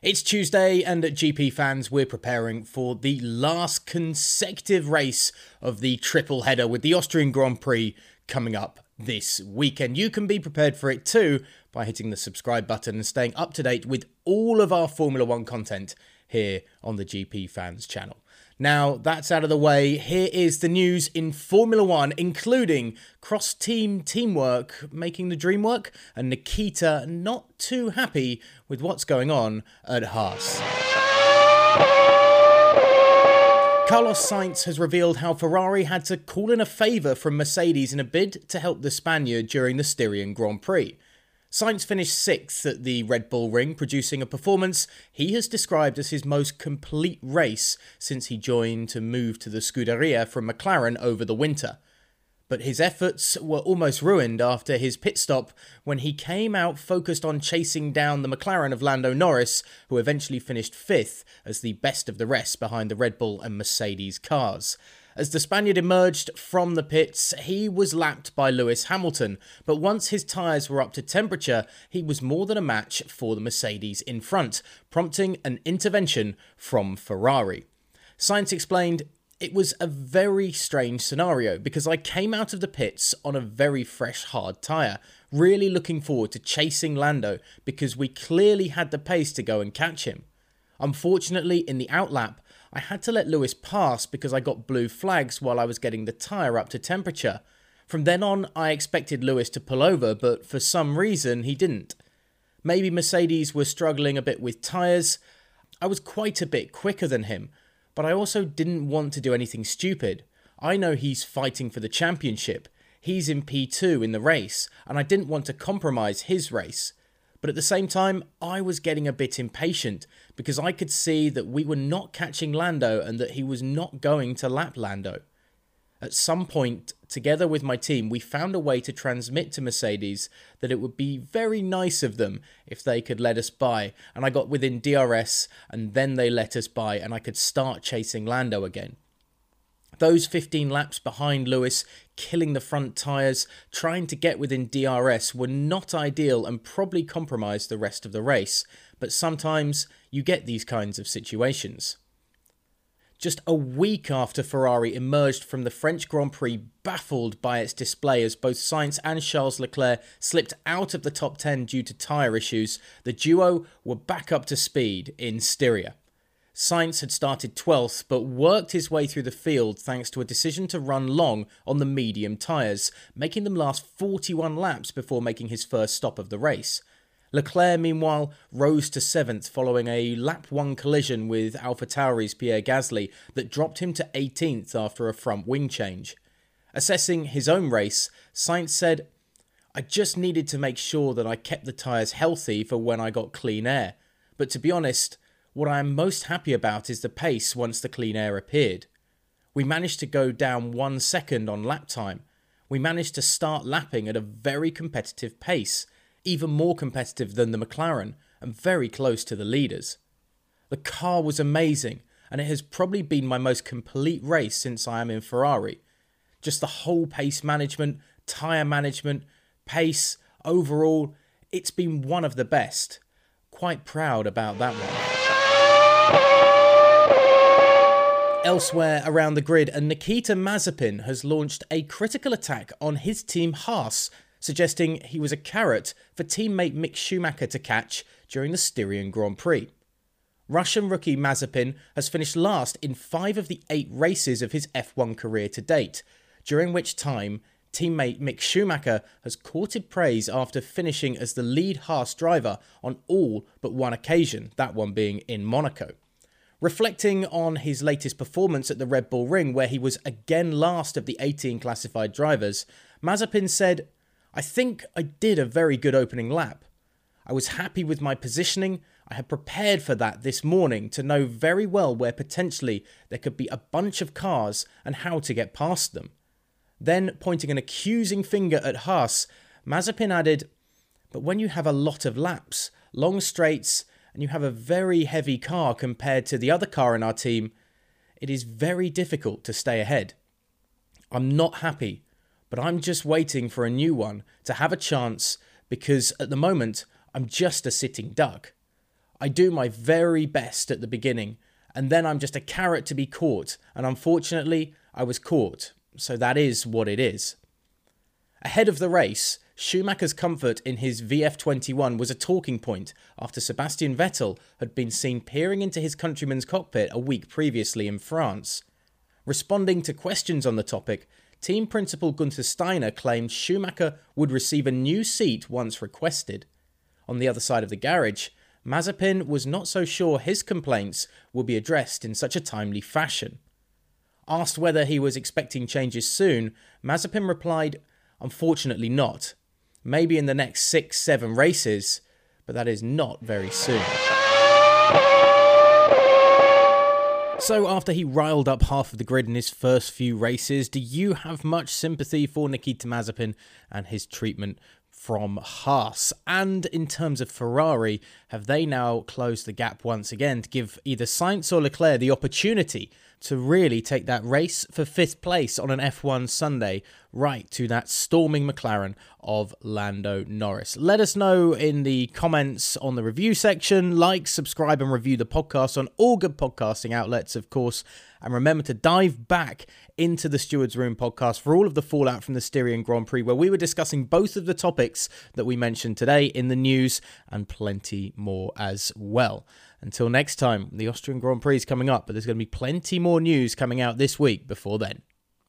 It's Tuesday, and at GP fans, we're preparing for the last consecutive race of the triple header with the Austrian Grand Prix coming up this weekend. You can be prepared for it too by hitting the subscribe button and staying up to date with all of our Formula One content here on the GP Fans channel. Now, that's out of the way. Here is the news in Formula One, including cross team teamwork making the dream work, and Nikita not too happy with what's going on at Haas. Carlos Sainz has revealed how Ferrari had to call in a favour from Mercedes in a bid to help the Spaniard during the Styrian Grand Prix. Sainz finished sixth at the Red Bull Ring, producing a performance he has described as his most complete race since he joined to move to the Scuderia from McLaren over the winter. But his efforts were almost ruined after his pit stop when he came out focused on chasing down the McLaren of Lando Norris, who eventually finished fifth as the best of the rest behind the Red Bull and Mercedes cars. As the Spaniard emerged from the pits, he was lapped by Lewis Hamilton, but once his tyres were up to temperature, he was more than a match for the Mercedes in front, prompting an intervention from Ferrari. Sainz explained, it was a very strange scenario because I came out of the pits on a very fresh hard tyre, really looking forward to chasing Lando because we clearly had the pace to go and catch him. Unfortunately, in the outlap, I had to let Lewis pass because I got blue flags while I was getting the tyre up to temperature. From then on, I expected Lewis to pull over, but for some reason he didn't. Maybe Mercedes were struggling a bit with tyres. I was quite a bit quicker than him, but I also didn't want to do anything stupid. I know he's fighting for the championship. He's in P2 in the race, and I didn't want to compromise his race. But at the same time, I was getting a bit impatient because I could see that we were not catching Lando and that he was not going to lap Lando. At some point, together with my team, we found a way to transmit to Mercedes that it would be very nice of them if they could let us by, and I got within DRS, and then they let us by, and I could start chasing Lando again. Those 15 laps behind Lewis, killing the front tyres, trying to get within DRS were not ideal and probably compromised the rest of the race, but sometimes you get these kinds of situations. Just a week after Ferrari emerged from the French Grand Prix baffled by its display as both Sainz and Charles Leclerc slipped out of the top 10 due to tyre issues, the duo were back up to speed in Styria. Sainz had started 12th but worked his way through the field thanks to a decision to run long on the medium tyres, making them last 41 laps before making his first stop of the race. Leclerc, meanwhile, rose to 7th following a lap 1 collision with AlphaTauri's Pierre Gasly that dropped him to 18th after a front wing change. Assessing his own race, Sainz said, I just needed to make sure that I kept the tyres healthy for when I got clean air. But to be honest, what I am most happy about is the pace once the clean air appeared. We managed to go down one second on lap time. We managed to start lapping at a very competitive pace, even more competitive than the McLaren, and very close to the leaders. The car was amazing, and it has probably been my most complete race since I am in Ferrari. Just the whole pace management, tyre management, pace, overall, it's been one of the best. Quite proud about that one. Elsewhere around the grid, and Nikita Mazepin has launched a critical attack on his team Haas, suggesting he was a carrot for teammate Mick Schumacher to catch during the Styrian Grand Prix. Russian rookie Mazepin has finished last in five of the eight races of his F1 career to date, during which time teammate Mick Schumacher has courted praise after finishing as the lead Haas driver on all but one occasion, that one being in Monaco. Reflecting on his latest performance at the Red Bull Ring, where he was again last of the 18 classified drivers, Mazepin said, I think I did a very good opening lap. I was happy with my positioning. I had prepared for that this morning to know very well where potentially there could be a bunch of cars and how to get past them. Then, pointing an accusing finger at Haas, Mazepin added, But when you have a lot of laps, long straights, and you have a very heavy car compared to the other car in our team, it is very difficult to stay ahead. I'm not happy, but I'm just waiting for a new one to have a chance because at the moment I'm just a sitting duck. I do my very best at the beginning, and then I'm just a carrot to be caught, and unfortunately, I was caught, so that is what it is. Ahead of the race, Schumacher's comfort in his VF21 was a talking point after Sebastian Vettel had been seen peering into his countryman's cockpit a week previously in France. Responding to questions on the topic, team principal Gunther Steiner claimed Schumacher would receive a new seat once requested. On the other side of the garage, Mazepin was not so sure his complaints would be addressed in such a timely fashion. Asked whether he was expecting changes soon, Mazepin replied, Unfortunately not, maybe in the next six, seven races, but that is not very soon. So, after he riled up half of the grid in his first few races, do you have much sympathy for Nikita Mazepin and his treatment from Haas? And in terms of Ferrari, have they now closed the gap once again to give either Sainz or Leclerc the opportunity to really take that race for fifth place on an F1 Sunday right to that storming McLaren of Lando Norris. Let us know in the comments on the review section. Like, subscribe, and review the podcast on all good podcasting outlets, of course. And remember to dive back into the Stewards Room podcast for all of the fallout from the Styrian Grand Prix, where we were discussing both of the topics that we mentioned today in the news and plenty more as well. Until next time, the Austrian Grand Prix is coming up, but there's going to be plenty more news coming out this week before then.